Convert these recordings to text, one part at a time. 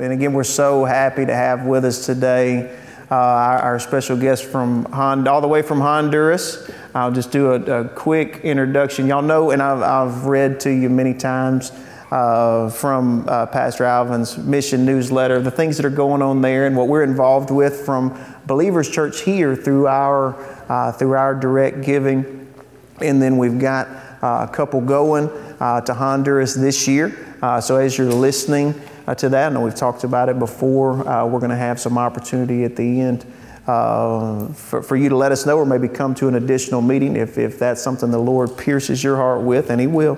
And again, we're so happy to have with us today uh, our, our, special guest from Hond- all the way from Honduras. I'll just do a, a quick introduction. Y'all know, and I've, I've read to you many times uh, from uh, Pastor Alvin's mission newsletter, the things that are going on there and what we're involved with from Believers Church here through our, uh, through our direct giving. And then we've got uh, a couple going uh, to Honduras this year. so as you're listening, uh, to that. I know we've talked about it before. Uh, we're going to have some opportunity at the end uh, for, for you to let us know or maybe come to an additional meeting if, if that's something the Lord pierces your heart with, and He will.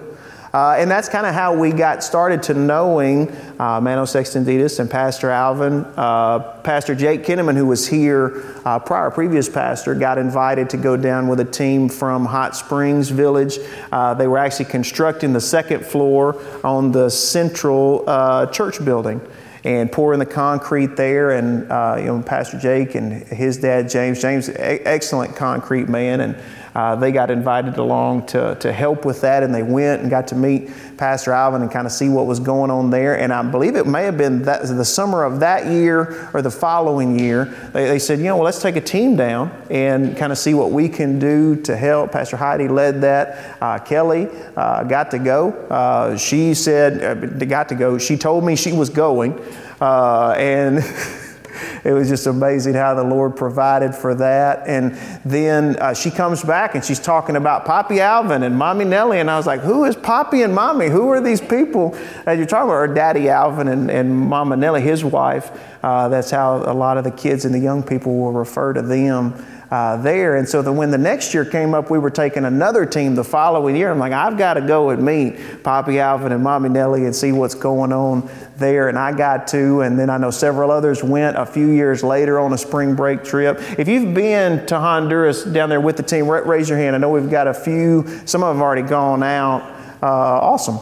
Uh, and that's kind of how we got started to knowing uh, Extendidas and Pastor Alvin. Uh, pastor Jake Kinnaman, who was here uh, prior, previous pastor, got invited to go down with a team from Hot Springs Village. Uh, they were actually constructing the second floor on the central uh, church building and pouring the concrete there. And uh, you know, Pastor Jake and his dad James, James, excellent concrete man, and uh, they got invited along to, to help with that, and they went and got to meet Pastor Alvin and kind of see what was going on there. And I believe it may have been that, the summer of that year or the following year, they, they said, you know, well, let's take a team down and kind of see what we can do to help. Pastor Heidi led that. Uh, Kelly uh, got to go. Uh, she said, uh, got to go. She told me she was going. Uh, and it was just amazing how the Lord provided for that. And then uh, she comes back and she's talking about Poppy Alvin and Mommy Nellie. And I was like, who is Poppy and Mommy? Who are these people that you're talking about? Or Daddy Alvin and, and Mama Nellie, his wife. Uh, that's how a lot of the kids and the young people will refer to them uh, there. And so then when the next year came up, we were taking another team the following year. I'm like, I've got to go and meet Poppy Alvin and Mommy Nellie and see what's going on there. And I got to, and then I know several others went a few years later on a spring break trip. If you've been to Honduras down there with the team, raise your hand. I know we've got a few, some of them already gone out. Uh, awesome.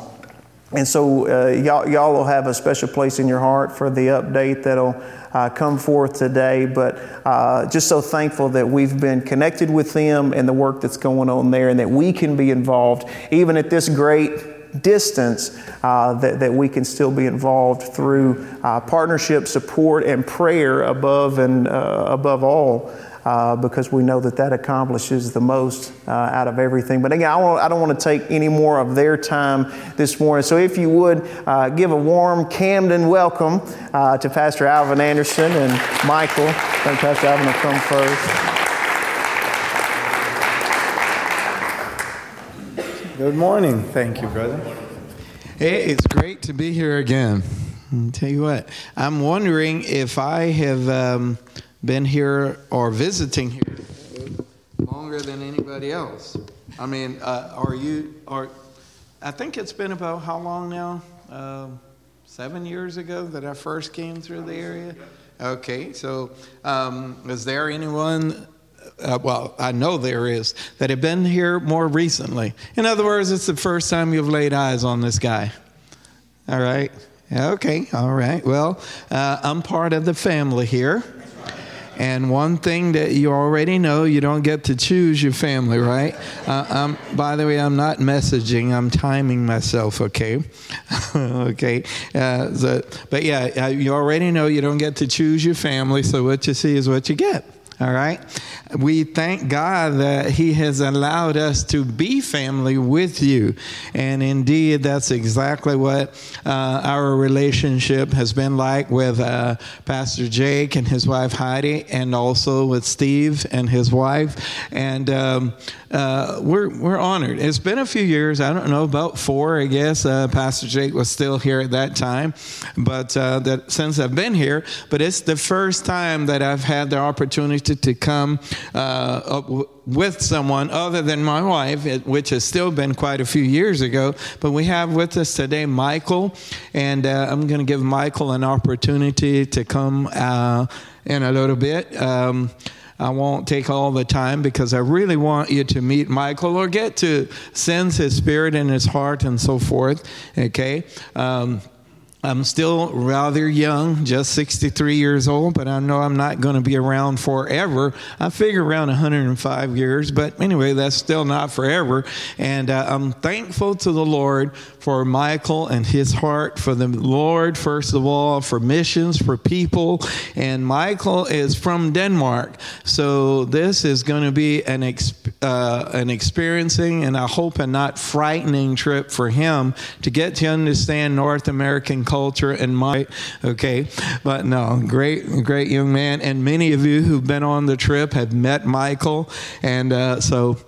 And so uh, y'all, y'all will have a special place in your heart for the update that'll uh, come forth today. But uh, just so thankful that we've been connected with them and the work that's going on there, and that we can be involved, even at this great distance, uh, that, that we can still be involved through uh, partnership, support, and prayer above and uh, above all uh, because we know that that accomplishes the most uh, out of everything. But again, I, I, don't want to take any more of their time this morning. So if you would uh, give a warm Camden welcome uh, to Pastor Alvin Anderson and Michael. I think Pastor Alvin will come first. Good morning. Thank you, brother. Hey, it's great to be here again. I'll tell you what, I'm wondering if I have. Um, been here or visiting here longer than anybody else. I mean, uh, are you, are, I think it's been about how long now? Uh, seven years ago that I first came through the area? Okay, so um, is there anyone uh, well, I know there is, that have been here more recently. In other words, it's the first time you've laid eyes on this guy. All right? Okay, all right. Well, uh, I'm part of the family here. And one thing that you already know, you don't get to choose your family, right? Uh, by the way, I'm not messaging, I'm timing myself, okay? okay. Uh, so, but yeah, uh, you already know you don't get to choose your family, so what you see is what you get. All right. We thank God that He has allowed us to be family with you. And indeed, that's exactly what uh, our relationship has been like with uh, Pastor Jake and his wife Heidi, and also with Steve and his wife. And um, uh, we're, we're honored. It's been a few years, I don't know, about four, I guess. Uh, Pastor Jake was still here at that time, but uh, that since I've been here, but it's the first time that I've had the opportunity to come uh, with someone other than my wife, which has still been quite a few years ago. But we have with us today Michael, and uh, I'm going to give Michael an opportunity to come uh, in a little bit. Um, I won't take all the time because I really want you to meet Michael or get to sense his spirit and his heart and so forth. Okay. Um, I'm still rather young, just 63 years old, but I know I'm not going to be around forever. I figure around 105 years, but anyway, that's still not forever. And uh, I'm thankful to the Lord for Michael and his heart for the Lord, first of all, for missions, for people. And Michael is from Denmark, so this is going to be an, uh, an experiencing and I hope a not frightening trip for him to get to understand North American culture and my okay but no great great young man. And many of you who've been on the trip have met michael. And uh, so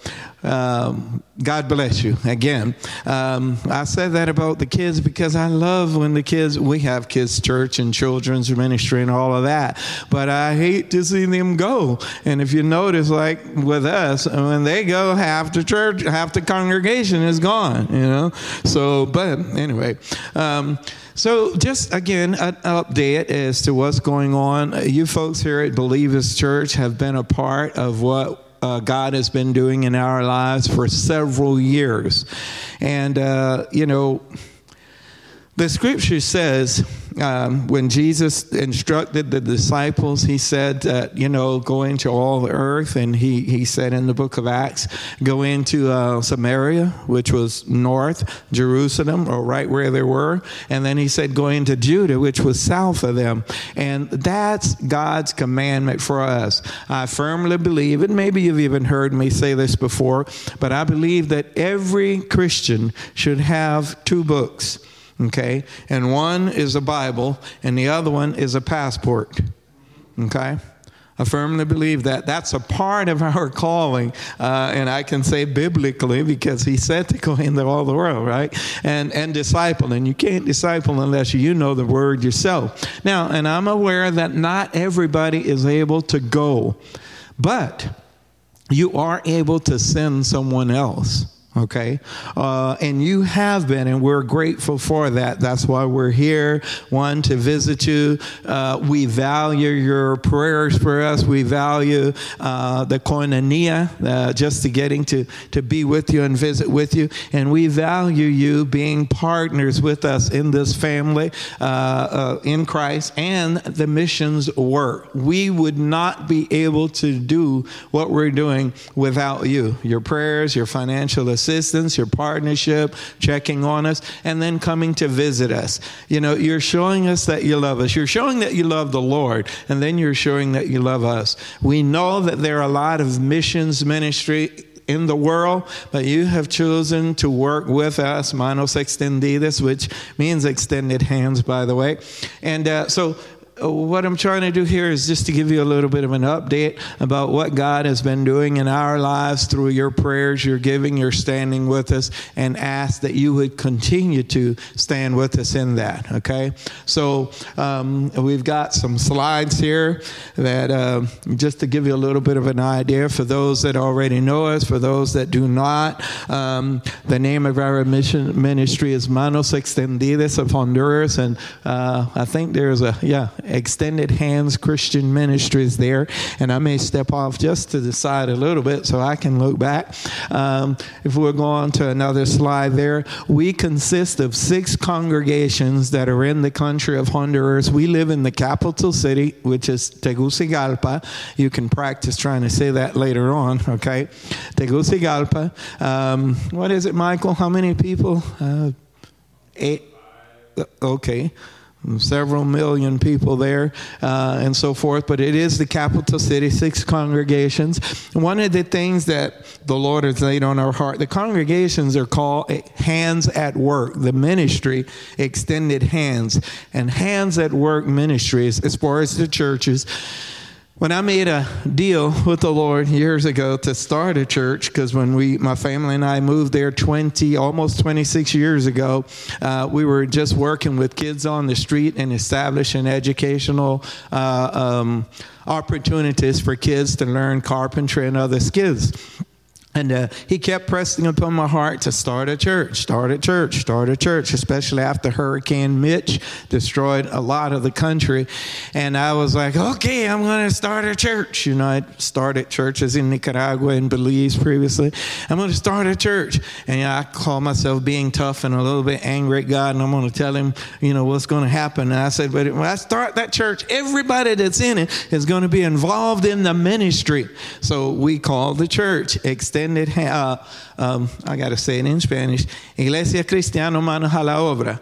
um, God bless you again. Um, I said that about the kids because I love when the kids, we have kids' church and children's ministry and all of that, but I hate to see them go. And if you notice, like with us, when they go, half the church, half the congregation is gone, you know? So, but anyway. Um, so, just again, an update as to what's going on. You folks here at Believers Church have been a part of what uh, God has been doing in our lives for several years. And, uh, you know, the scripture says um, when Jesus instructed the disciples, he said that, you know, go into all the earth. And he, he said in the book of Acts, go into uh, Samaria, which was north, Jerusalem, or right where they were. And then he said, go into Judah, which was south of them. And that's God's commandment for us. I firmly believe, and maybe you've even heard me say this before, but I believe that every Christian should have two books okay? And one is a Bible, and the other one is a passport, okay? I firmly believe that that's a part of our calling, uh, and I can say biblically because He said to go into all the world, right? And and disciple, and you can't disciple unless you know the Word yourself. Now, and I'm aware that not everybody is able to go, but you are able to send someone else okay? Uh, and you have been and we're grateful for that. That's why we're here one to visit you. Uh, we value your prayers for us. We value uh, the koinonia uh, just to getting to, to be with you and visit with you. And we value you being partners with us in this family uh, uh, in christ and the missions work. We would not be able to do what we're doing without you. Your prayers your financial assistance assistance, your partnership, checking on us, and then coming to visit us. You know, you're showing us that you love us. You're showing that you love the Lord, and then you're showing that you love us. We know that there are a lot of missions ministry in the world, but you have chosen to work with us, manos extendidas, which means extended hands, by the way. And uh, so what I'm trying to do here is just to give you a little bit of an update about what God has been doing in our lives through your prayers, your giving, your standing with us, and ask that you would continue to stand with us in that. Okay? So um, we've got some slides here that uh, just to give you a little bit of an idea for those that already know us, for those that do not. Um, the name of our mission ministry is Manos Extendidas of Honduras, and uh, I think there's a, yeah, Extended Hands Christian Ministries there. And I may step off just to the side a little bit so I can look back. Um, if we're going to another slide there, we consist of six congregations that are in the country of Honduras. We live in the capital city, which is Tegucigalpa. You can practice trying to say that later on, okay? Tegucigalpa. Um, what is it, Michael? How many people? Uh, eight. Okay several million people there uh, and so forth but it is the capital city six congregations. One of the things that the lord has laid on our heart the congregations are called hands at work. The ministry extended hands and hands at work ministries as far as the churches when I made a deal with the Lord years ago to start a church, because when we, my family and I moved there 20, almost 26 years ago, uh, we were just working with kids on the street and establishing educational uh, um, opportunities for kids to learn carpentry and other skills. And uh, he kept pressing upon my heart to start a church, start a church, start a church, especially after Hurricane Mitch destroyed a lot of the country. And I was like, okay, I'm going to start a church. You know, I started churches in Nicaragua and Belize previously. I'm going to start a church. And you know, I call myself being tough and a little bit angry at God, and I'm going to tell him, you know, what's going to happen. And I said, but when I start that church, everybody that's in it is going to be involved in the ministry. So we called the church Extend extended, uh, um, I got to say it in Spanish, Iglesia Cristiana Manos a la Obra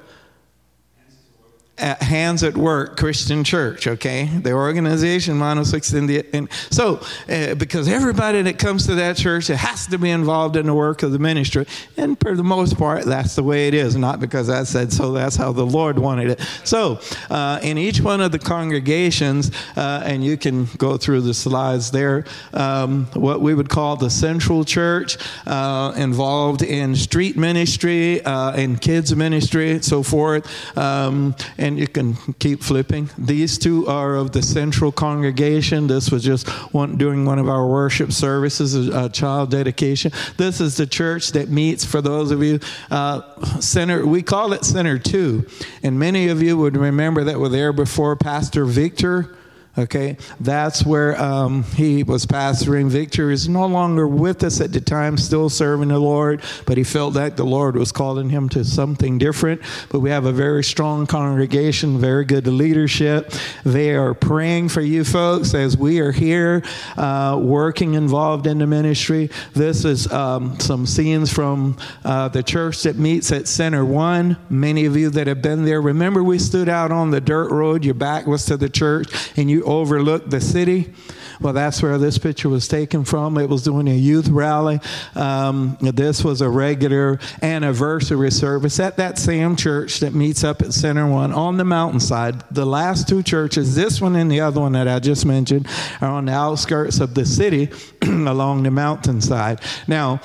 at Hands at Work Christian Church, okay? The organization, Manos Extendida. And so, uh, because everybody that comes to that church it has to be involved in the work of the ministry. And for the most part, that's the way it is, not because I said so, that's how the Lord wanted it. So, uh, in each one of the congregations, uh, and you can go through the slides there, um, what we would call the central church, uh, involved in street ministry, uh, in kids ministry, and so forth. Um, and and you can keep flipping. These two are of the central congregation. This was just one during one of our worship services, a, child dedication. This is the church that meets for those of you uh, center. We call it Center Two, and many of you would remember that were there before Pastor Victor Okay, that's where um, he was pastoring. Victor is no longer with us at the time, still serving the Lord, but he felt that the Lord was calling him to something different. But we have a very strong congregation, very good leadership. They are praying for you folks as we are here uh, working involved in the ministry. This is um, some scenes from uh, the church that meets at Center One. Many of you that have been there, remember we stood out on the dirt road, your back was to the church, and you overlook the city. Well, that's where this picture was taken from. It was doing a youth rally. Um, this was a regular anniversary service at that same church that meets up at Center One on the mountainside. The last two churches, this one and the other one that I just mentioned, are on the outskirts of the city along the mountainside. Now,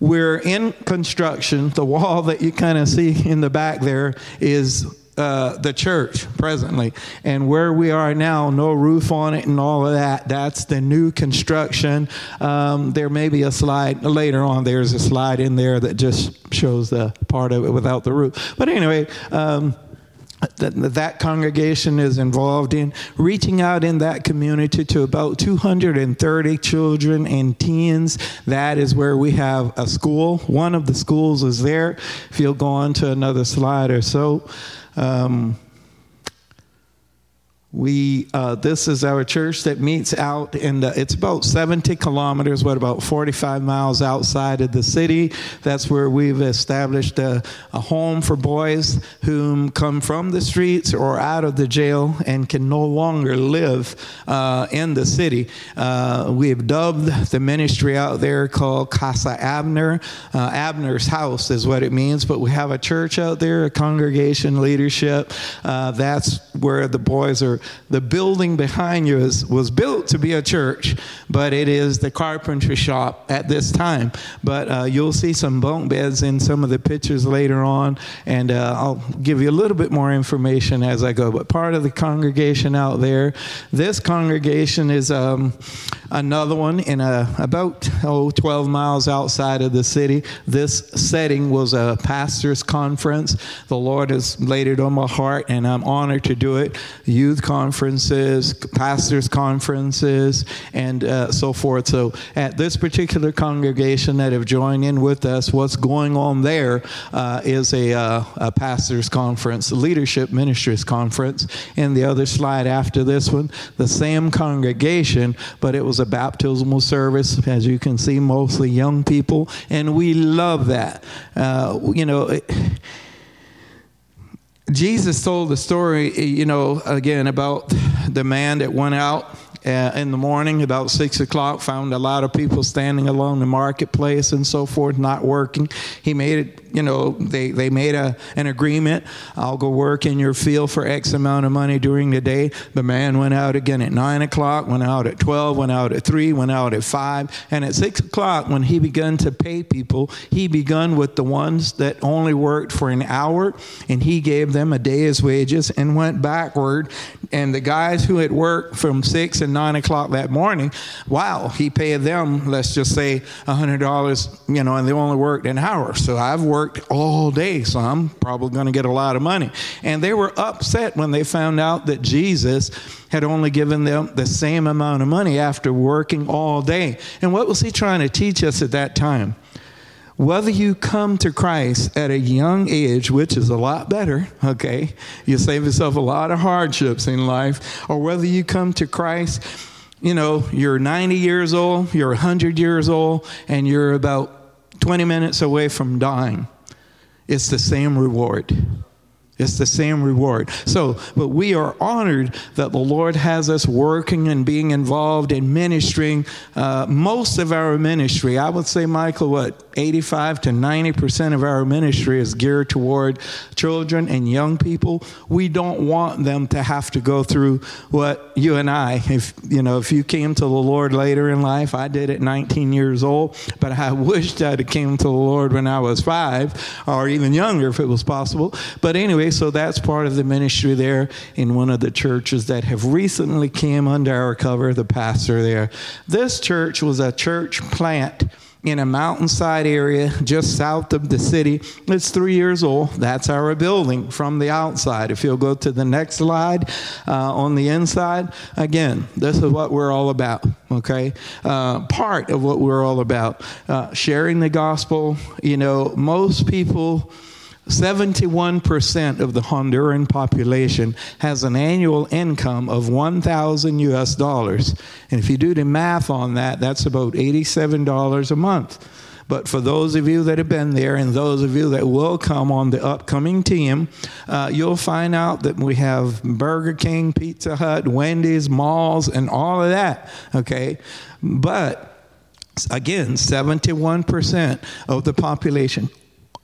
we're in construction. The wall that you kind of see in the back there is uh, the church presently. And where we are now, no roof on it and all of that, that's the new construction. Um, there may be a slide later on, there's a slide in there that just shows the part of it without the roof. But anyway, um, that, that congregation is involved in reaching out in that community to about 230 children and teens. That is where we have a school. One of the schools is there. If you'll go on to another slide or so. Um, we uh, this is our church that meets out in the, it's about 70 kilometers what about 45 miles outside of the city. That's where we've established a, a home for boys who come from the streets or out of the jail and can no longer live uh, in the city. Uh, we've dubbed the ministry out there called casa abner. Uh, abner's house is what it means but we have a church out there a congregation leadership. Uh, that's where the boys are the building behind you is, was built to be a church, but it is the carpentry shop at this time. But uh, you'll see some bunk beds in some of the pictures later on, and uh, I'll give you a little bit more information as I go. But part of the congregation out there, this congregation is um, another one in a, about oh, 12 miles outside of the city. This setting was a pastor's conference. The Lord has laid it on my heart, and I'm honored to do it. Youth conferences, pastors' conferences, and uh, so forth. So, at this particular congregation that have joined in with us, what's going on there uh, is a, uh, a pastors' conference, leadership ministries conference. And the other slide after this one, the same congregation, but it was a baptismal service, as you can see, mostly young people, and we love that. Uh, you know. It, Jesus told the story, you know, again about the man that went out uh, in the morning about six o'clock, found a lot of people standing along the marketplace and so forth, not working. He made it you know, they, they made a, an agreement. I'll go work in your field for X amount of money during the day. The man went out again at 9 o'clock, went out at 12, went out at 3, went out at 5. And at 6 o'clock, when he began to pay people, he began with the ones that only worked for an hour, and he gave them a day's wages and went backward. And the guys who had worked from 6 and 9 o'clock that morning, wow, he paid them, let's just say, $100, you know, and they only worked an hour. So I've worked all day, so I'm probably going to get a lot of money. And they were upset when they found out that Jesus had only given them the same amount of money after working all day. And what was he trying to teach us at that time? Whether you come to Christ at a young age, which is a lot better, okay, you save yourself a lot of hardships in life, or whether you come to Christ, you know, you're 90 years old, you're 100 years old, and you're about 20 minutes away from dying, it's the same reward. It's the same reward. So, but we are honored that the Lord has us working and being involved in ministering. Uh, most of our ministry, I would say, Michael, what, 85 to 90% of our ministry is geared toward children and young people. We don't want them to have to go through what you and I, if, you know, if you came to the Lord later in life, I did at 19 years old, but I wished I'd have came to the Lord when I was five or even younger if it was possible. But anyway, so that's part of the ministry there in one of the churches that have recently came under our cover, the pastor there. This church was a church plant in a mountainside area just south of the city. It's three years old. That's our building from the outside. If you'll go to the next slide uh, on the inside, again, this is what we're all about, okay? Uh, part of what we're all about. Uh, sharing the gospel. You know, most people 71% of the Honduran population has an annual income of 1,000 US dollars. And if you do the math on that, that's about $87 a month. But for those of you that have been there and those of you that will come on the upcoming team, uh, you'll find out that we have Burger King, Pizza Hut, Wendy's, malls, and all of that. Okay? But again, 71% of the population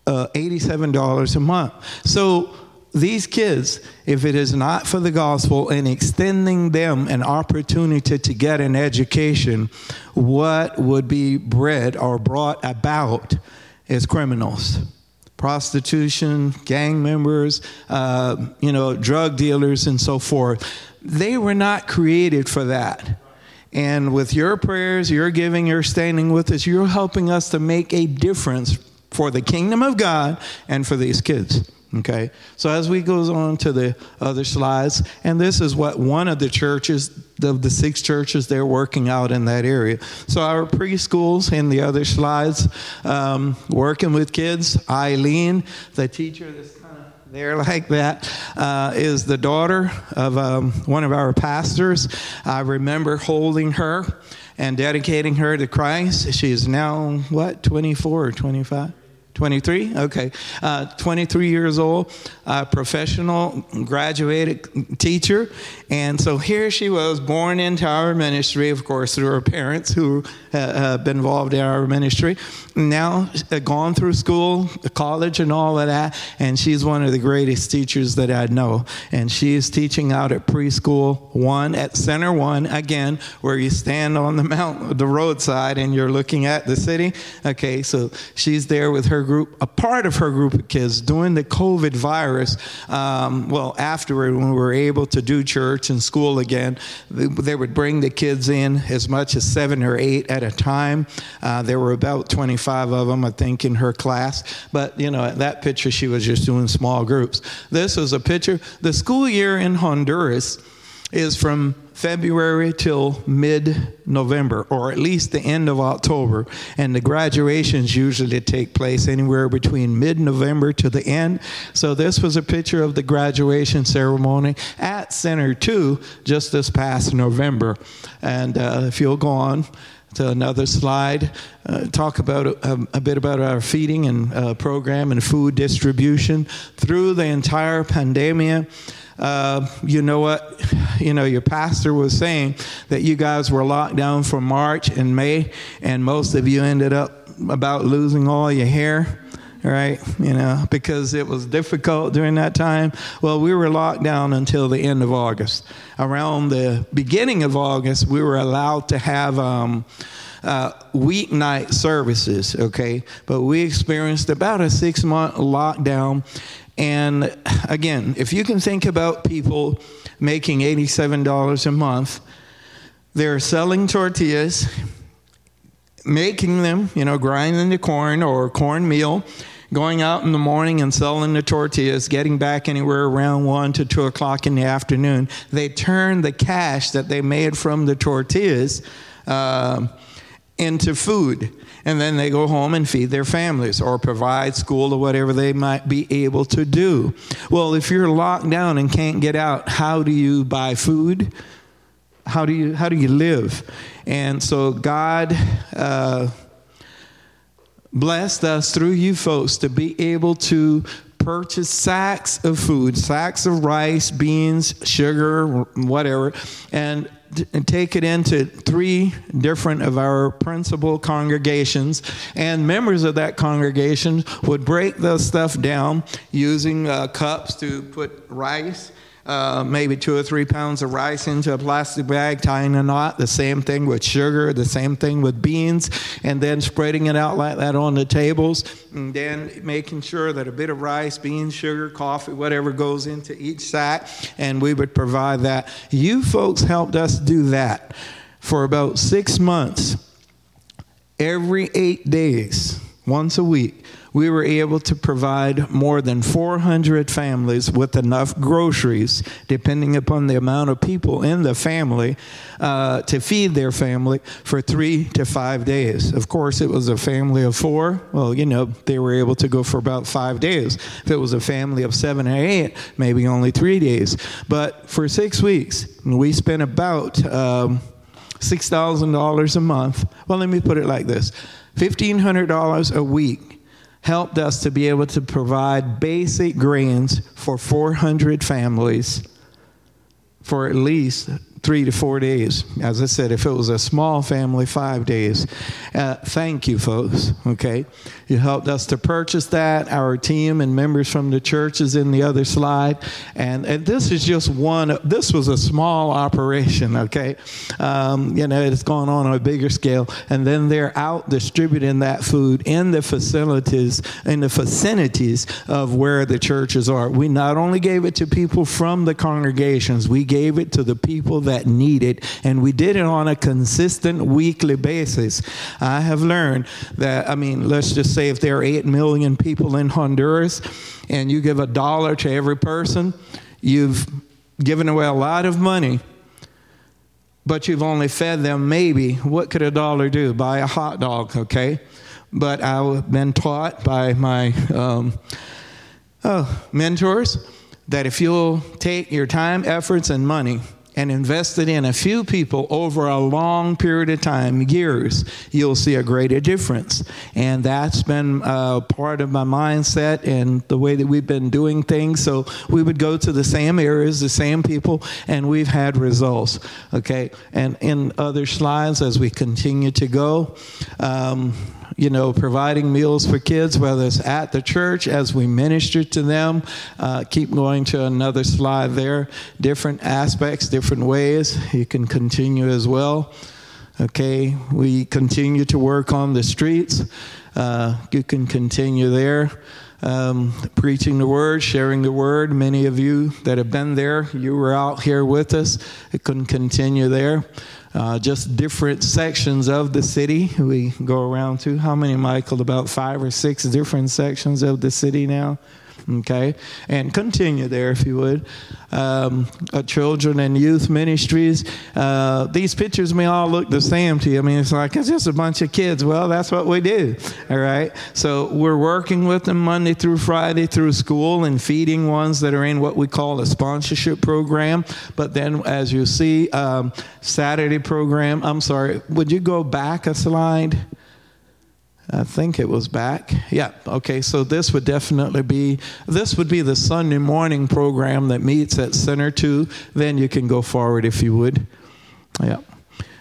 uh, $87 a month. So these kids, if it is not for the gospel and extending them an opportunity to get an education, what would be bred or brought about is criminals. Prostitution, gang members, uh, you know, drug dealers, and so forth. They were not created for that. And with your prayers, your giving, your standing with us, you're helping us to make a difference for the kingdom of God and for these kids. Okay, so as we goes on to the other slides, and this is what one of the churches, of the six churches, they're working out in that area. So our preschools in the other slides, um, working with kids. Eileen, the teacher that's kind of there like that, uh, is the daughter of um, one of our pastors. I remember holding her and dedicating her to Christ. She is now what, 24 or 25? 23 okay. Uh, 23 years old uh, professional graduated teacher and so here she was born into our ministry of course through her parents who uh, been involved in our ministry now uh, gone through school college and all of that and she's one of the greatest teachers that i know and she is teaching out at preschool one at center one again where you stand on the mount the roadside and you're looking at the city okay so she's there with her group, a part of her group of kids during the COVID virus. Um, well, afterward, when we were able to do church and school again, they, would bring the kids in as much as seven or eight at a time. Uh, there were about 25 of them, I think, in her class. But, you know, that picture, she was just doing small groups. This is a picture. The school year in Honduras is from February till mid November, or at least the end of October. And the graduations usually take place anywhere between mid November to the end. So, this was a picture of the graduation ceremony at Center 2 just this past November. And uh, if you'll go on, to another slide, uh, talk about uh, a bit about our feeding and uh, program and food distribution through the entire pandemic. Uh, you know what? You know, your pastor was saying that you guys were locked down for March and May, and most of you ended up about losing all your hair right? You know, because it was difficult during that time. Well, we were locked down until the end of August. Around the beginning of August, we were allowed to have um, uh, weeknight services, okay? But we experienced about a six month lockdown. And again, if you can think about people making $87 a month, they're selling tortillas, making them, you know, grinding the corn or cornmeal, going out in the morning and selling the tortillas, getting back anywhere around 1 to 2 o'clock in the afternoon. They turn the cash that they made from the tortillas. Uh, into food. And then they go home and feed their families or provide school or whatever they might be able to do. Well, if you're locked down and can't get out, how do you buy food? How do you, how do you live? And so God uh, blessed us through you folks to be able to purchase sacks of food, sacks of rice, beans, sugar, whatever, and and take it into three different of our principal congregations, and members of that congregation would break the stuff down using uh, cups to put rice uh, maybe two or three pounds of rice into a plastic bag, tying a knot. The same thing with sugar, the same thing with beans, and then spreading it out like that on the tables, and then making sure that a bit of rice, beans, sugar, coffee, whatever goes into each sack, and we would provide that. You folks helped us do that for about six months, every eight days, once a week we were able to provide more than 400 families with enough groceries, depending upon the amount of people in the family, uh, to feed their family for three to five days. Of course, it was a family of four. Well, you know, they were able to go for about five days. If it was a family of seven or eight, maybe only three days. But for six weeks, we spent about um, $6,000 a month. Well, let me put it like this $1,500 a week helped us to be able to provide basic grains for 400 families for at least three to four days. As I said, if it was a small family, five days. Uh, thank you, folks. Okay. You helped us to purchase that. Our team and members from the church is in the other slide. And, and this is just one, this was a small operation, okay? Um, you know, it's gone on on a bigger scale. And then they're out distributing that food in the facilities, in the vicinities of where the churches are. We not only gave it to people from the congregations, we gave it to the people that that need it. And we did it on a consistent weekly basis. I have learned that, I mean, let's just say if there are 8 million people in Honduras and you give a dollar to every person, you've given away a lot of money but you've only fed them maybe what could a dollar do buy a hot dog okay but i've been taught by my um, oh, mentors that if you'll take your time efforts and money and invested in a few people over a long period of time, years, you'll see a greater difference. And that's been uh, part of my mindset and the way that we've been doing things. So we would go to the same areas, the same people, and we've had results. Okay. And in other slides, as we continue to go, um, you know, providing meals for kids, whether it's at the church as we minister to them. Uh, keep going to another slide there. Different aspects, different ways. You can continue as well. Okay, we continue to work on the streets. Uh, you can continue there. Um, preaching the word, sharing the word. Many of you that have been there, you were out here with us. It couldn't continue there uh, just different sections of the city. We go around to how many, Michael? About five or six different sections of the city now okay? And continue there if you would. Um, uh, children and youth ministries. Uh, these pictures may all look the same to you. I mean it's like it's just a bunch of kids. Well that's what we do. All right? So we're working with them monday through friday through school and feeding ones that are in what we call a sponsorship program. But then as you see um, saturday program i'm sorry would you go back a slide I think it was back. Yeah. Okay. So this would definitely be this would be the Sunday morning program that meets at Center Two. Then you can go forward if you would. Yeah.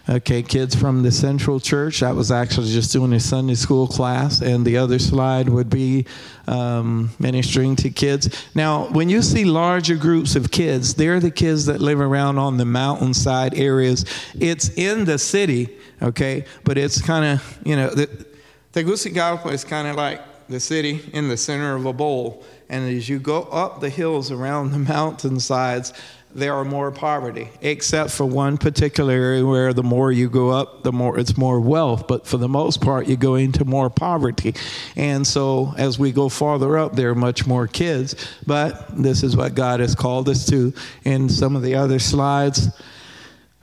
Okay, kids from the Central Church. That was actually just doing a Sunday school class, and the other slide would be um, ministering to kids. Now, when you see larger groups of kids, they're the kids that live around on the mountainside areas. It's in the city, okay, but it's kind of you know the Tegucigalpa is kind of like the city in the center of a bowl, and as you go up the hills around the mountainsides there are more poverty, except for one particular area where the more you go up, the more it's more wealth. But for the most part, you go into more poverty. And so as we go farther up, there are much more kids. But this is what God has called us to. In some of the other slides,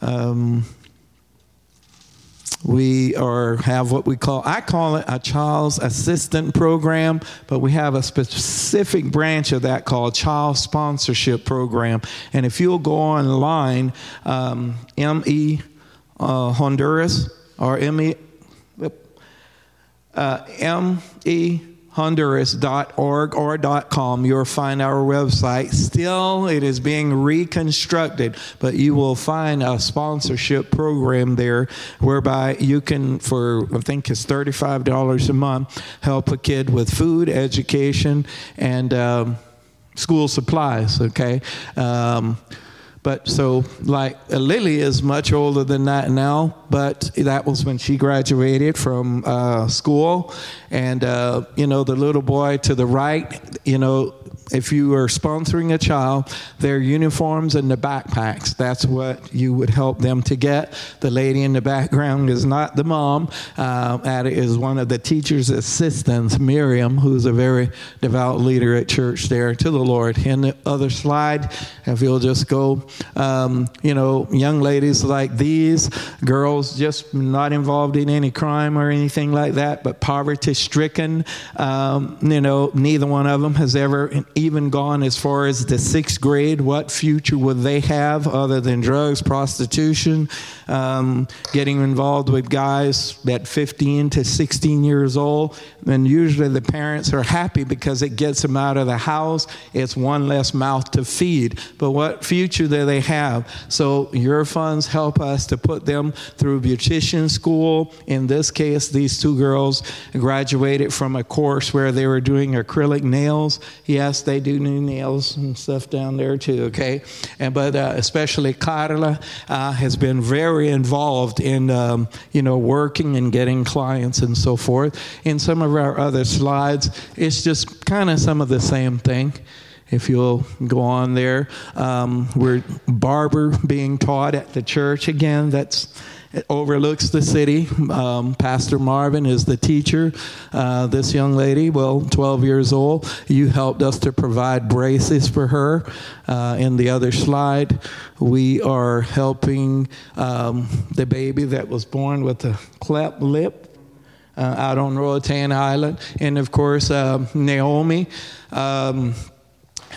um, we are have what we call I call it a child's assistant program, but we have a specific branch of that called child sponsorship program. And if you'll go online, um, ME uh, Honduras or ME uh, ME honduras.org or .com. You'll find our website. Still, it is being reconstructed, but you will find a sponsorship program there whereby you can, for I think it's $35 a month, help a kid with food, education, and um, school supplies, okay? Um, but so, like Lily is much older than that now, but that was when she graduated from uh, school. And, uh, you know, the little boy to the right, you know, if you are sponsoring a child, their uniforms and the backpacks, that's what you would help them to get. The lady in the background is not the mom, uh, that is one of the teacher's assistants, Miriam, who's a very devout leader at church there to the Lord. In the other slide, if you'll just go, um, you know, young ladies like these, girls just not involved in any crime or anything like that, but poverty stricken. Um, you know, neither one of them has ever even gone as far as the sixth grade. What future would they have other than drugs, prostitution, um, getting involved with guys at 15 to 16 years old? And usually the parents are happy because it gets them out of the house. It's one less mouth to feed. But what future do they have? So your funds help us to put them through beautician school. In this case, these two girls graduated from a course where they were doing acrylic nails. Yes, they do new nails and stuff down there too, okay? And but uh, especially Carla uh, has been very involved in um, you know working and getting clients and so forth. In some of our other slides, it's just kind of some of the same thing if you'll go on there. Um, we're barber being taught at the church again. That's it overlooks the city. Um, Pastor Marvin is the teacher. Uh, this young lady, well, 12 years old, you helped us to provide braces for her. Uh, in the other slide, we are helping um, the baby that was born with a cleft lip uh, out on Roatan Island. And of course, uh, Naomi. Um,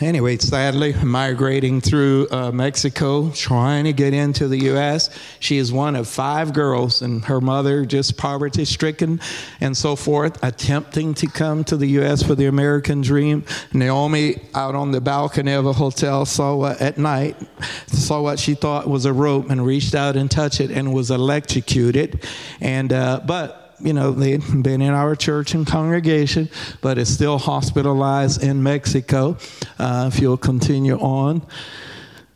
anyway, sadly, migrating through uh, Mexico, trying to get into the U.S. She is one of five girls, and her mother just poverty stricken and so forth, attempting to come to the U.S. for the American dream. Naomi, out on the balcony of a hotel, saw what, at night, saw what she thought was a rope and reached out and touched it and was electrocuted. And, uh, but you know, they'd been in our church and congregation, but is still hospitalized in Mexico. Uh, if you'll continue on.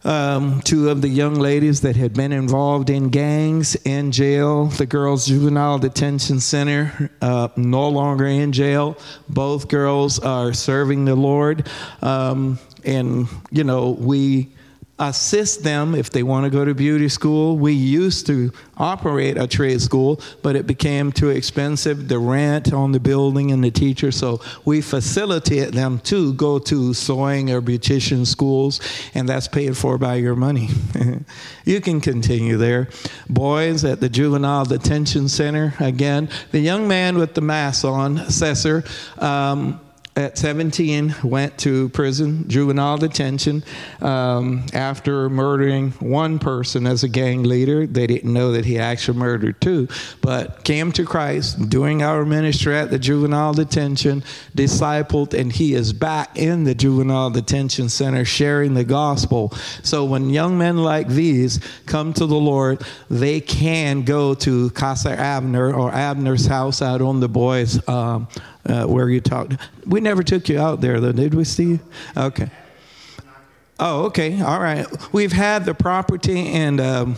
Um, two of the young ladies that had been involved in gangs in jail, the girls' juvenile detention center, uh, no longer in jail. Both girls are serving the Lord. Um, and, you know, we assist them if they want to go to beauty school. We used to operate a trade school, but it became too expensive, the rent on the building and the teacher, so we facilitate them to go to sewing or beautician schools, and that's paid for by your money. you can continue there. Boys at the juvenile detention center, again, the young man with the mask on, Cesar, um, at 17 went to prison, juvenile detention, um, after murdering one person as a gang leader. They didn't know that he actually murdered two, but came to Christ doing our ministry at the juvenile detention, discipled, and he is back in the juvenile detention center sharing the gospel. So when young men like these come to the Lord, they can go to Casa Abner or Abner's house out on the boys. Um, uh, where you talked. We never took you out there, though, did we, Steve? Okay. Oh, okay. All right. We've had the property and um,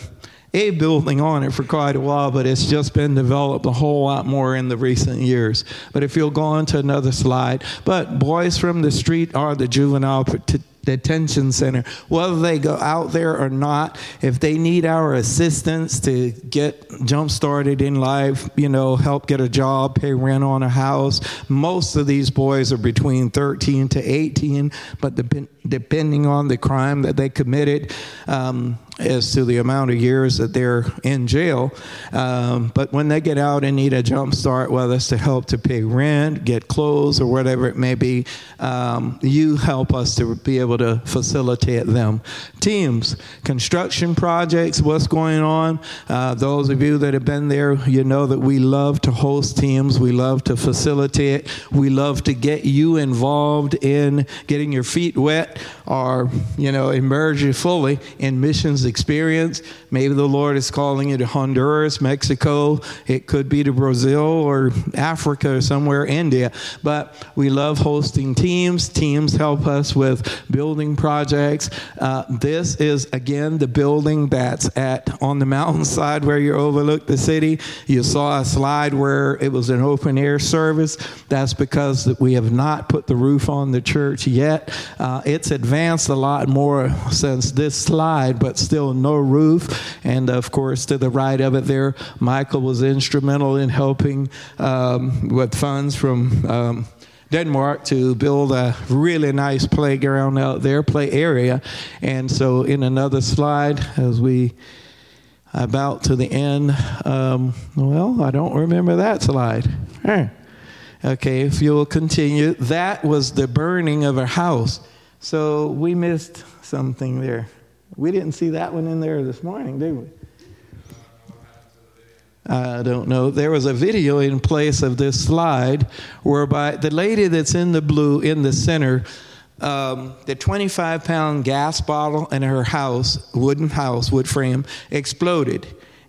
a building on it for quite a while, but it's just been developed a whole lot more in the recent years. But if you'll go on to another slide, but boys from the street are the juvenile detention center, whether they go out there or not, if they need our assistance to get jump started in life, you know, help get a job, pay rent on a house, most of these boys are between 13 to 18, but depending on the crime that they committed, um, as to the amount of years that they're in jail. Um, but when they get out and need a jump start, whether it's to help to pay rent, get clothes, or whatever it may be, um, you help us to be able to facilitate them. Teams, construction projects, what's going on? Uh, those of you that have been there, you know that we love to host teams, we love to facilitate, we love to get you involved in getting your feet wet or, you know, immerse you fully in missions experience. Maybe the Lord is calling you to Honduras, Mexico. It could be to Brazil or Africa or somewhere, India. But we love hosting teams. Teams help us with building projects. Uh, this is, again, the building that's at on the mountainside where you overlook the city. You saw a slide where it was an open air service. That's because we have not put the roof on the church yet. Uh, it's advanced a lot more since this slide, but still still no roof. And of course, to the right of it there, Michael was instrumental in helping um, with funds from. Um, Denmark to build a really nice playground out there, play area. And so, in another slide, as we about to the end, um, well, I don't remember that slide. Okay, if you'll continue, that was the burning of a house. So we missed something there. We didn't see that one in there this morning, did we? I don't know. There was a video in place of this slide whereby the lady that's in the blue in the center, um, the 25 pound gas bottle in her house, wooden house, wood frame, exploded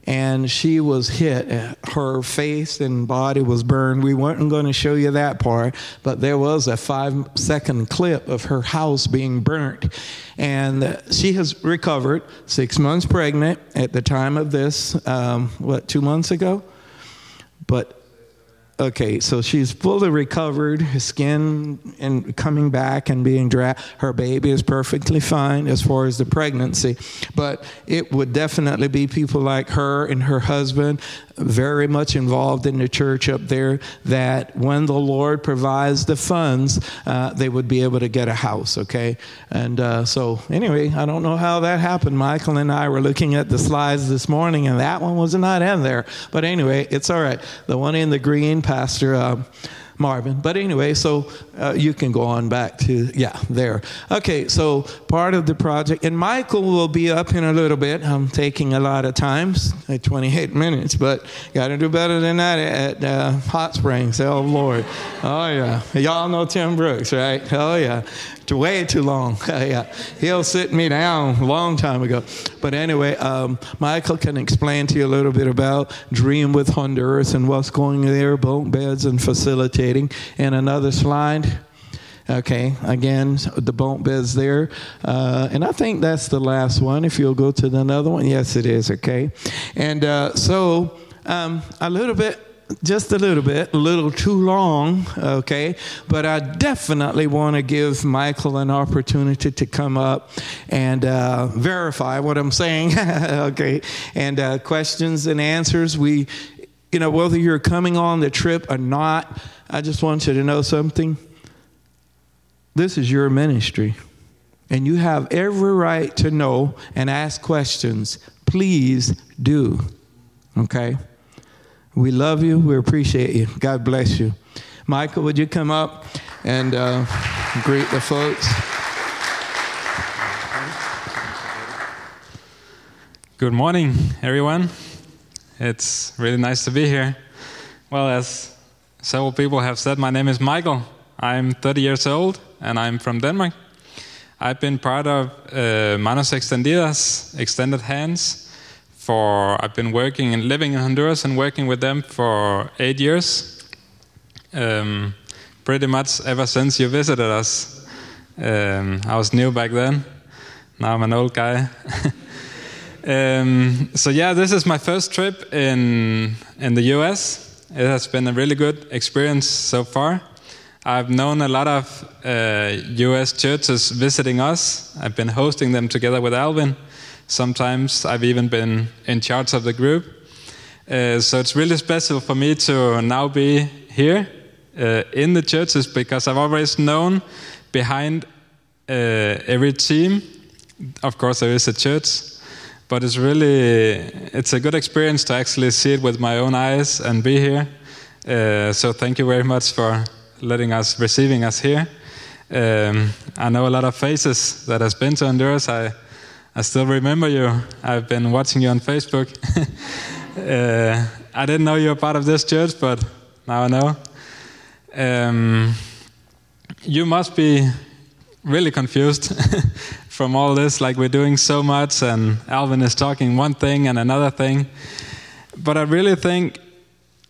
and she was hit. Her face and body was burned. We weren't going to show you that part, but there was a five second clip of her house being burnt. And she has recovered, six months pregnant at the time of this, um, what, two months ago? But Okay, so she's fully recovered, skin and coming back and being. Her baby is perfectly fine as far as the pregnancy, but it would definitely be people like her and her husband very much involved in the church up there that when the Lord provides the funds, uh, they would be able to get a house, okay? And uh, so, anyway, I don't know how that happened. Michael and I were looking at the slides this morning, and that one was not in there. But anyway, it's all right. The one in the green, Pastor. Uh, Marvin. But anyway, so uh, you can go on back to, yeah, there. Okay, so part of the project, and Michael will be up in a little bit. I'm taking a lot of times, 28 minutes, but got to do better than that at uh, Hot Springs. Oh, Lord. Oh, yeah. Y'all know Tim Brooks, right? Oh, yeah way too long. yeah, he'll sit me down a long time ago. But anyway, um, Michael can explain to you a little bit about Dream with Honduras and what's going there, bunk beds and facilitating. And another slide. Okay, again, the bunk beds there. Uh, and I think that's the last one. If you'll go to another one. Yes, it is. Okay. And uh, so um, a little bit just a little bit, a little too long, okay? But I definitely want to give Michael an opportunity to come up and uh, verify what I'm saying, okay? And uh, questions and answers. We, you know, whether you're coming on the trip or not, I just want you to know something. This is your ministry, and you have every right to know and ask questions. Please do, okay? We love you. We appreciate you. God bless you. Michael, would you come up? and uh, greet the folks. Good morning, everyone. It's really nice to be here. Well, as several people have said, my name is Michael. I'm 30 years old and I'm from Denmark. I've been part of uh, Manos Extendidas, Extended Hands, for I've been working and living in Honduras and working with them for eight years. Um, pretty much ever since you visited us. Um, I was new back then. Now I'm an old guy. um, so yeah, this is my first trip in in the U.S. It has been a really good experience so far. I've known a lot of uh, US churches visiting us. I've been hosting them together with Alvin. Sometimes I've even been in charge of the group. Uh, so it's really special for me to now be here uh, in the churches because I've always known behind uh, every team, of course, there is a church, but it's really it's a good experience to actually see it with my own eyes and be here. Uh, so thank you very much for letting us, receiving us here. Um, I know a lot of faces that has been to Honduras. I, I still remember you. I've been watching you on Facebook. uh, I didn't know you were part of this church, but now I know. Um, you must be really confused from all this. Like we're doing so much, and Alvin is talking one thing and another thing. But I really think,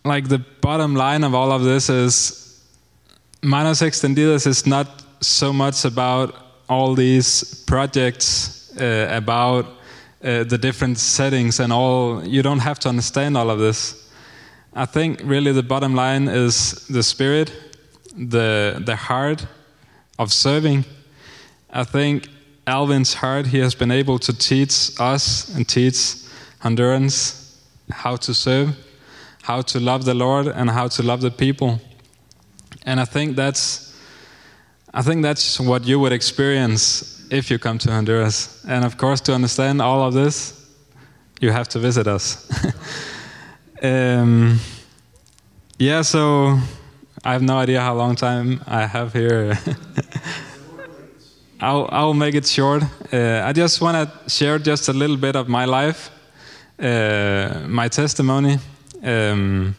like the bottom line of all of this is Manos Extendidas is not so much about all these projects, uh, about uh, the different settings and all. You don't have to understand all of this. I think really the bottom line is the spirit, the the heart of serving. I think Alvin's heart, he has been able to teach us and teach Hondurans how to serve, how to love the Lord, and how to love the people. And I think that's, I think that's what you would experience if you come to Honduras. And of course, to understand all of this, you have to visit us. um, yeah, so I have no idea how long time I have here. I'll, I'll make it short. Uh, I just want to share just a little bit of my life, uh, my testimony. Um,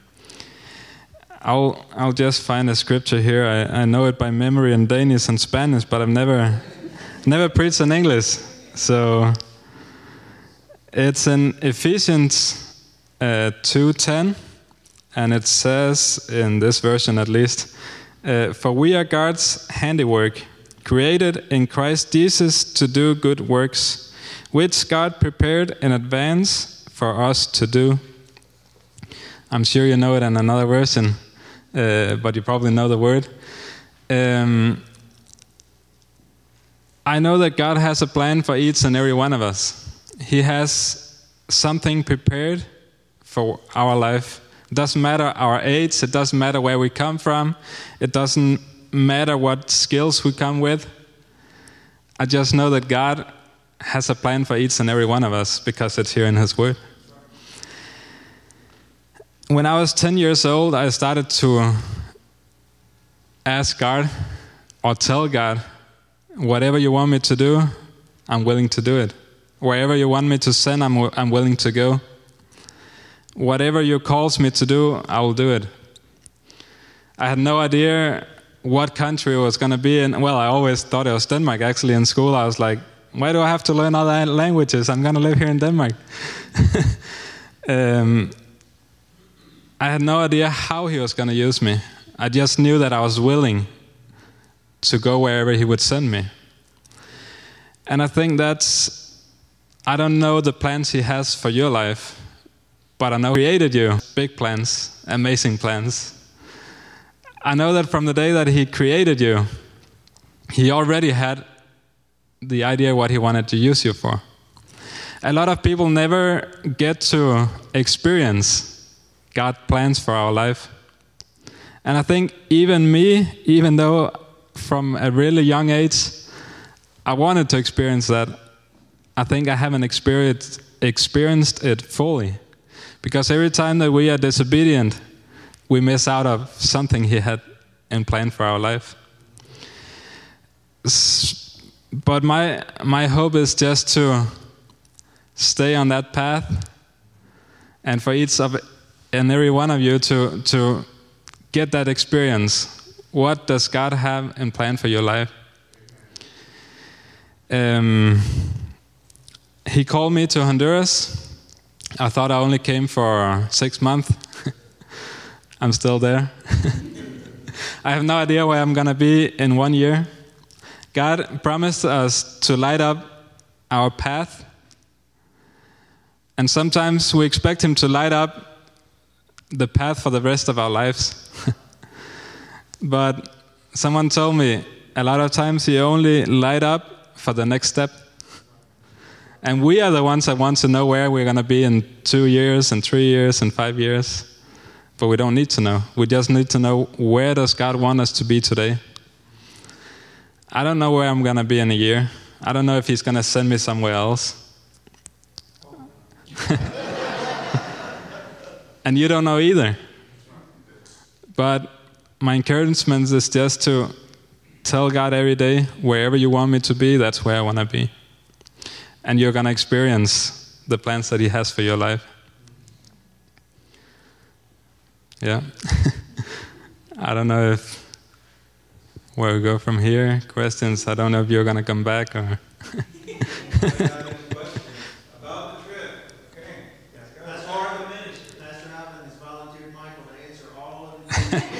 I'll I'll just find a scripture here. I, I know it by memory in Danish and Spanish, but I've never never preached in English. So it's in Ephesians uh, two ten, and it says in this version at least, uh, "For we are God's handiwork, created in Christ Jesus to do good works, which God prepared in advance for us to do." I'm sure you know it in another version uh, but you probably know the word. Um, I know that God has a plan for each and every one of us. He has something prepared for our life. It doesn't matter our age, it doesn't matter where we come from, it doesn't matter what skills we come with. I just know that God has a plan for each and every one of us because it's here in His Word when I was 10 years old, I started to ask God or tell God, whatever you want me to do, I'm willing to do it. Wherever you want me to send, I'm, I'm willing to go. Whatever you calls me to do, I will do it. I had no idea what country it was going to be in. Well, I always thought it was Denmark. Actually, in school, I was like, why do I have to learn other languages? I'm going to live here in Denmark. um, I had no idea how he was going to use me. I just knew that I was willing to go wherever he would send me. And I think that's, I don't know the plans he has for your life, but I know he created you. Big plans, amazing plans. I know that from the day that he created you, he already had the idea what he wanted to use you for. A lot of people never get to experience God's plans for our life. And I think even me, even though from a really young age, I wanted to experience that, I think I haven't experienced, experienced it fully. Because every time that we are disobedient, we miss out of something He had in plan for our life. but my my hope is just to stay on that path, and for each of and every one of you to to get that experience. What does God have in plan for your life? Um, he called me to Honduras. I thought I only came for six months. I'm still there. I have no idea where I'm going to be in one year. God promised us to light up our path. And sometimes we expect Him to light up the path for the rest of our lives. but someone told me a lot of times He only light up for the next step. And we are the ones that want to know where we're going to be in two years, and three years, and five years. But we don't need to know. We just need to know where does God want us to be today. I don't know where I'm going to be in a year. I don't know if He's going to send me somewhere else. and you don't know either. But my encouragement is just to tell God every day, wherever you want me to be, that's where I want to be and you're going to experience the plans that He has for your life. Yeah. I don't know if where we go from here. Questions? I don't know if you're going to come back or.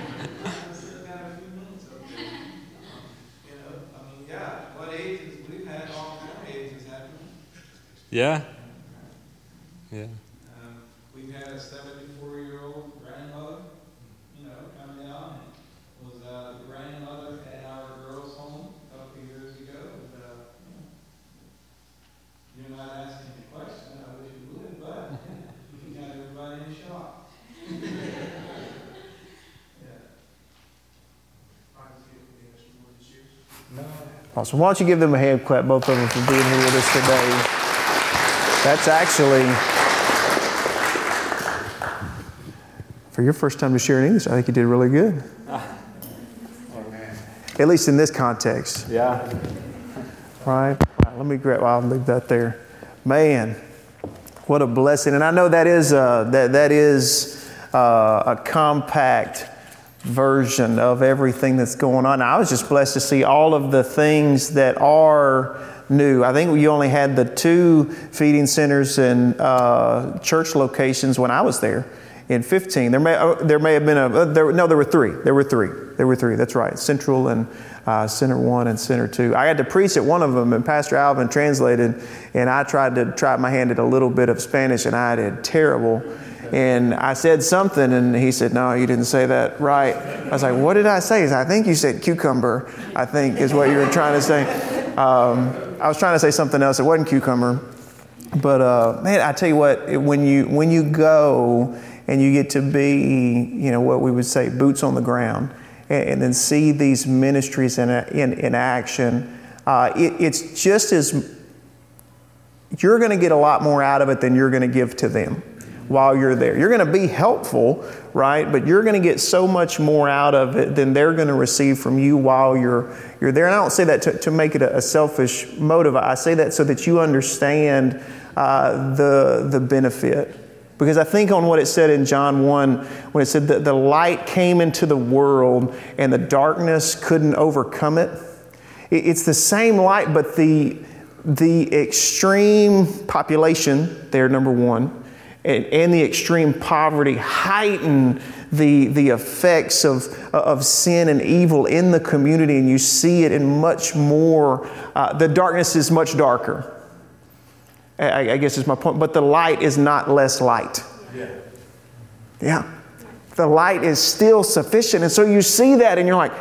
Awesome. Why don't you give them a hand clap, both of them, for being here with us today. That's actually, for your first time to share in English, I think you did really good. At least in this context. Yeah. Right? right let me grab, I'll leave that there. Man, what a blessing. And I know that is, a, that, that is a, a compact version of everything that's going on. I was just blessed to see all of the things that are new. I think you only had the two feeding centers and uh, church locations when I was there in 15. There may, uh, there may have been a, uh, there, no, there were three. There were three. There were three. That's right. Central and uh, Center 1 and Center 2. I had to preach at one of them, and Pastor Alvin translated, and I tried to try my hand at a little bit of Spanish, and I did terrible. And I said something, and he said, No, you didn't say that right. I was like, What did I say? Said, I think you said cucumber, I think is what you were trying to say. Um, I was trying to say something else. It wasn't cucumber. But uh, man, I tell you what, when you when you go and you get to be, you know, what we would say, boots on the ground, and, and then see these ministries in in, in action, uh, it, it's just as you're going to get a lot more out of it than you're going to give to them while you're there. You're going to be helpful, right? But you're going to get so much more out of it than they're going to receive from you while you're you're there. And I don't say that to, to make it a, a selfish motive. I say that so that you understand uh, the, the benefit. Because I think on what it said in John 1, when it said that the light came into the world and the darkness couldn't overcome it. It's the same light, but the, the extreme population, there, number one, and, and the extreme poverty heighten the, the effects of, of sin and evil in the community, and you see it in much more, uh, the darkness is much darker. I, I, guess is my point, but the light is not less light. Yeah. yeah. The light is still sufficient. And so you see that and you're like,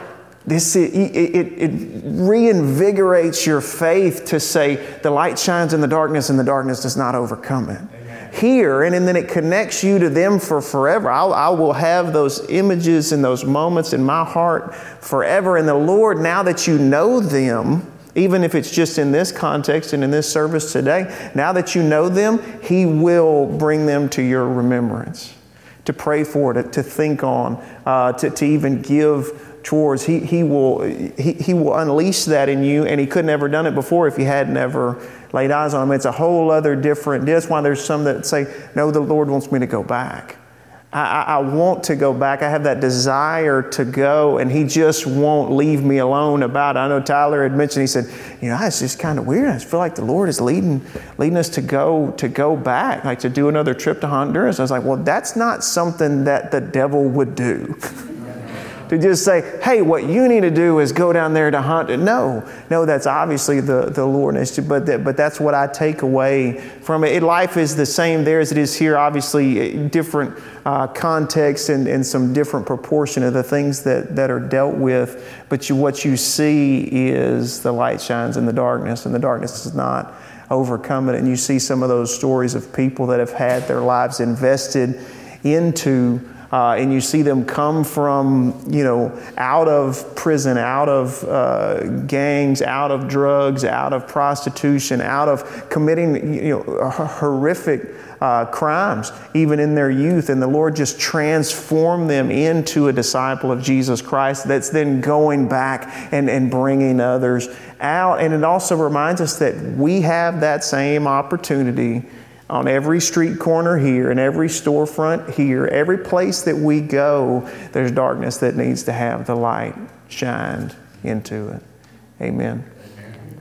this it, it, it, reinvigorates your faith to say the light shines in the darkness and the darkness does not overcome it here, and, and then it connects you to them for forever. I'll, I will have those images and those moments in my heart forever. And the Lord, now that you know them, even if it's just in this context and in this service today, now that you know them, He will bring them to your remembrance, to pray for, to, to think on, uh, to, to even give towards. He, he, will, he, he will unleash that in you, and He could not ever done it before if you had never laid eyes on them. It's a whole other different. That's why there's some that say, No, the Lord wants me to go back. I, I, want to go back. I have that desire to go, and He just won't leave me alone about it. I know Tyler had mentioned. He said, "You know, it's just kind of weird. I feel like the Lord is leading, leading us to go to go back, like to do another trip to Honduras." I was like, "Well, that's not something that the devil would do." to just say, hey, what you need to do is go down there to hunt. No, no, that's obviously the, the Lord. But, that, but that's what I take away from it. Life is the same there as it is here, obviously, different uh, context and, and some different proportion of the things that, that are dealt with. But you, what you see is the light shines in the darkness, and the darkness is not overcome it. And you see some of those stories of people that have had their lives invested into uh, and you see them come from, you know, out of prison, out of uh, gangs, out of drugs, out of prostitution, out of committing, you know, horrific uh, crimes, even in their youth. And the Lord just transformed them into a disciple of Jesus Christ that's then going back and, and bringing others out. And it also reminds us that we have that same opportunity on every street corner here in every storefront here, every place that we go, there's darkness that needs to have the light shined into it. Amen.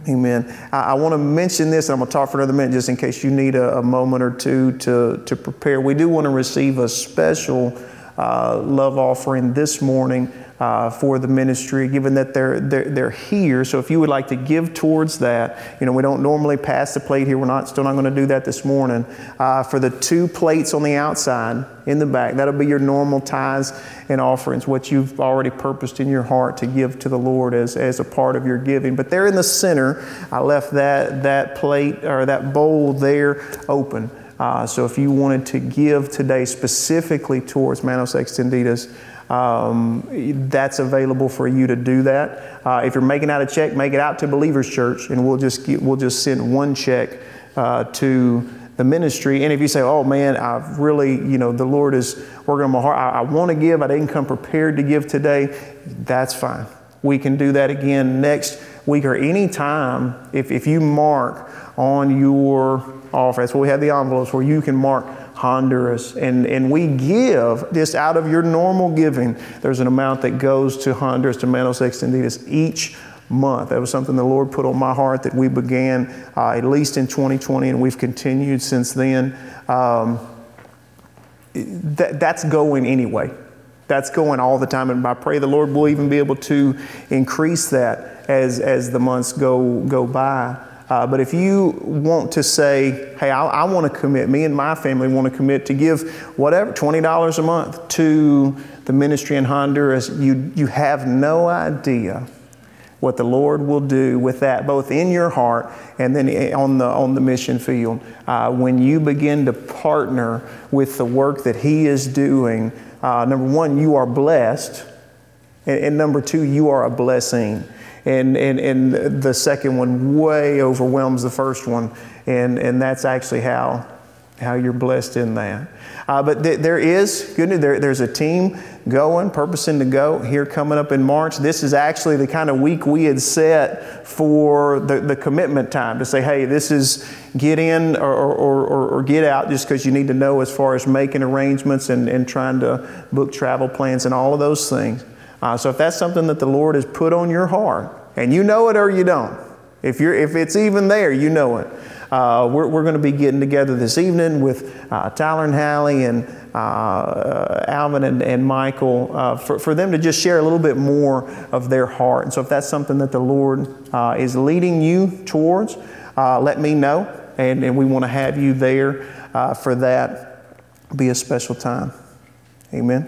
Amen. I, I want to mention this, and I'm going to talk for another minute just in case you need a, a moment or two to, to prepare. We do want to receive a special uh, love offering this morning uh, for the ministry, given that they're, they're, they're here. So if you would like to give towards that, you know, we don't normally pass the plate here. We're not still not going to do that this morning. Uh, for the two plates on the outside in the back, that'll be your normal tithes and offerings, what you've already purposed in your heart to give to the Lord as, as a part of your giving. But there in the center, I left that, that plate or that bowl there open. Uh, so if you wanted to give today specifically towards Manos Extendidas, um, that's available for you to do that. Uh, if you're making out a check, make it out to Believers Church, and we'll just get, we'll just send one check uh, to the ministry. And if you say, "Oh man, I've really, you know, the Lord is working on my heart. I, I want to give. I didn't come prepared to give today," that's fine. We can do that again next week or any time if, if you mark on your offer. That's why we have the envelopes where you can mark Honduras. And, and we give just out of your normal giving, there's an amount that goes to Honduras, to Manos Extendidas each month. That was something the Lord put on my heart that we began uh, at least in 2020, and we've continued since then. Um, that, that's going anyway. That's going all the time, and I pray the Lord will even be able to increase that as, as the months go, go by. Uh, but if you want to say, hey, I, I want to commit, me and my family want to commit to give whatever, $20 a month to the ministry in Honduras, you, you have no idea what the Lord will do with that, both in your heart and then on the, on the mission field. Uh, when you begin to partner with the work that He is doing, uh, number one, you are blessed. And, and number two, you are a blessing and, and, and the second one way overwhelms the first one. And, and that's actually how how you're blessed in that. Uh, but th- there is good news. There, there's a team going, purposing to go here coming up in March. This is actually the kind of week we had set for the, the commitment time to say, hey, this is get in or, or, or, or get out just because you need to know as far as making arrangements and, and trying to book travel plans and all of those things. Uh, so if that's something that the Lord has put on your heart, and you know it or you don't, if, you're, if it's even there, you know it. Uh, we're, we're going to be getting together this evening with uh, Tyler and Hallie and uh, Alvin and, and Michael uh, for, for them to just share a little bit more of their heart. And so, if that's something that the Lord uh, is leading you towards, uh, let me know. And, and we want to have you there for that. Be a special time. Amen.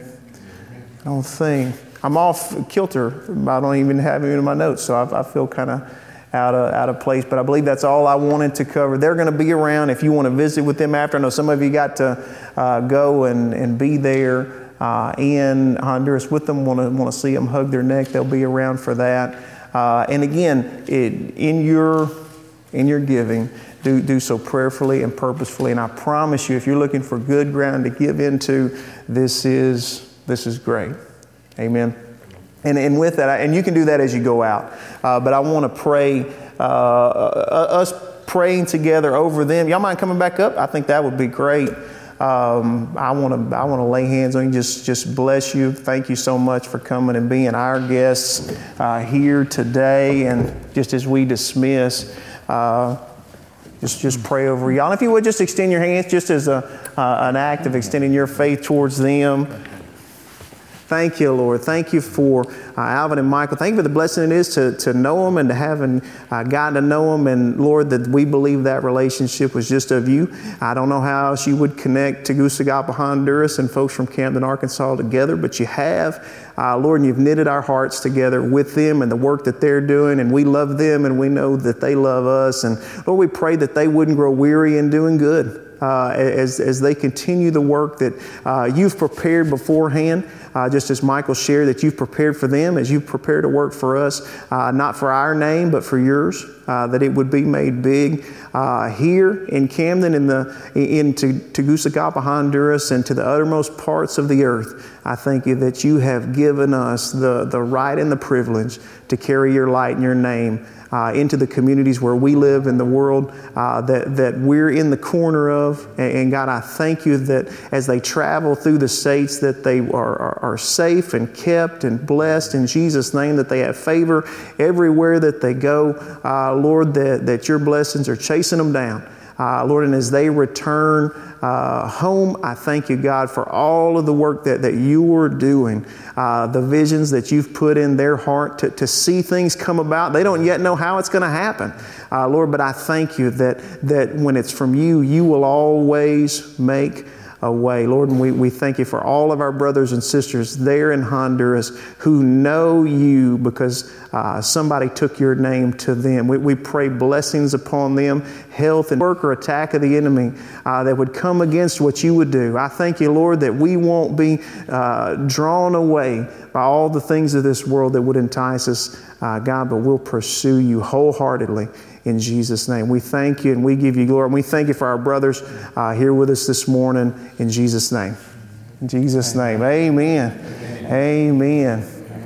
I don't think I'm off kilter. I don't even have it in my notes, so I, I feel kind of out of, out of place. But I believe that's all I wanted to cover. They're going to be around if you want to visit with them after. I know some of you got to uh, go and, and be there uh, in Honduras with them, want to, want to see them hug their neck. They'll be around for that. Uh, and again, it, in, your, in your giving, do, do so prayerfully and purposefully. And I promise you, if you're looking for good ground to give into, this is, this is great. Amen. And, and with that, and you can do that as you go out. Uh, but I want to pray, uh, uh, us praying together over them. Y'all mind coming back up? I think that would be great. Um, I want to I want to lay hands on you, just just bless you. Thank you so much for coming and being our guests uh, here today. And just as we dismiss, uh, just just pray over y'all. And if you would just extend your hands, just as a uh, an act of extending your faith towards them. Thank you, Lord. Thank you for uh, Alvin and Michael. Thank you for the blessing it is to, to know them and to having uh, gotten to know them. And Lord, that we believe that relationship was just of you. I don't know how else you would connect Tegucigalpa, Honduras, and folks from Camden, Arkansas together, but you have. Uh, Lord, and you've knitted our hearts together with them and the work that they're doing, and we love them and we know that they love us. And Lord, we pray that they wouldn't grow weary in doing good. Uh, as, as they continue the work that uh, you've prepared beforehand uh, just as Michael shared, that you've prepared for them, as you've prepared to work for us, uh, not for our name, but for yours, uh, that it would be made big uh, here in Camden, in, the, in Tegucigalpa, Honduras, and to the uttermost parts of the earth. I thank you that you have given us the, the right and the privilege to carry your light and your name uh, into the communities where we live in the world uh, that, that we're in the corner of. And, and, God, I thank you that as they travel through the states, that they are, are, are safe and kept and blessed in Jesus' name, that they have favor everywhere that they go. Uh, Lord, that, that your blessings are chasing them down. Uh, Lord, and as they return uh, home, I thank you, God, for all of the work that, that you are doing, uh, the visions that you've put in their heart to, to see things come about. They don't yet know how it's going to happen, uh, Lord, but I thank you that, that when it's from you, you will always make away. Lord, we, we thank you for all of our brothers and sisters there in Honduras who know you because uh, somebody took your name to them. We, we pray blessings upon them, health and work or attack of the enemy uh, that would come against what you would do. I thank you, Lord, that we won't be uh, drawn away by all the things of this world that would entice us, uh, God, but we'll pursue you wholeheartedly in Jesus' name. We thank you and we give you glory. And we thank you for our brothers uh, here with us this morning in Jesus' name. In Jesus' name. Amen. Amen.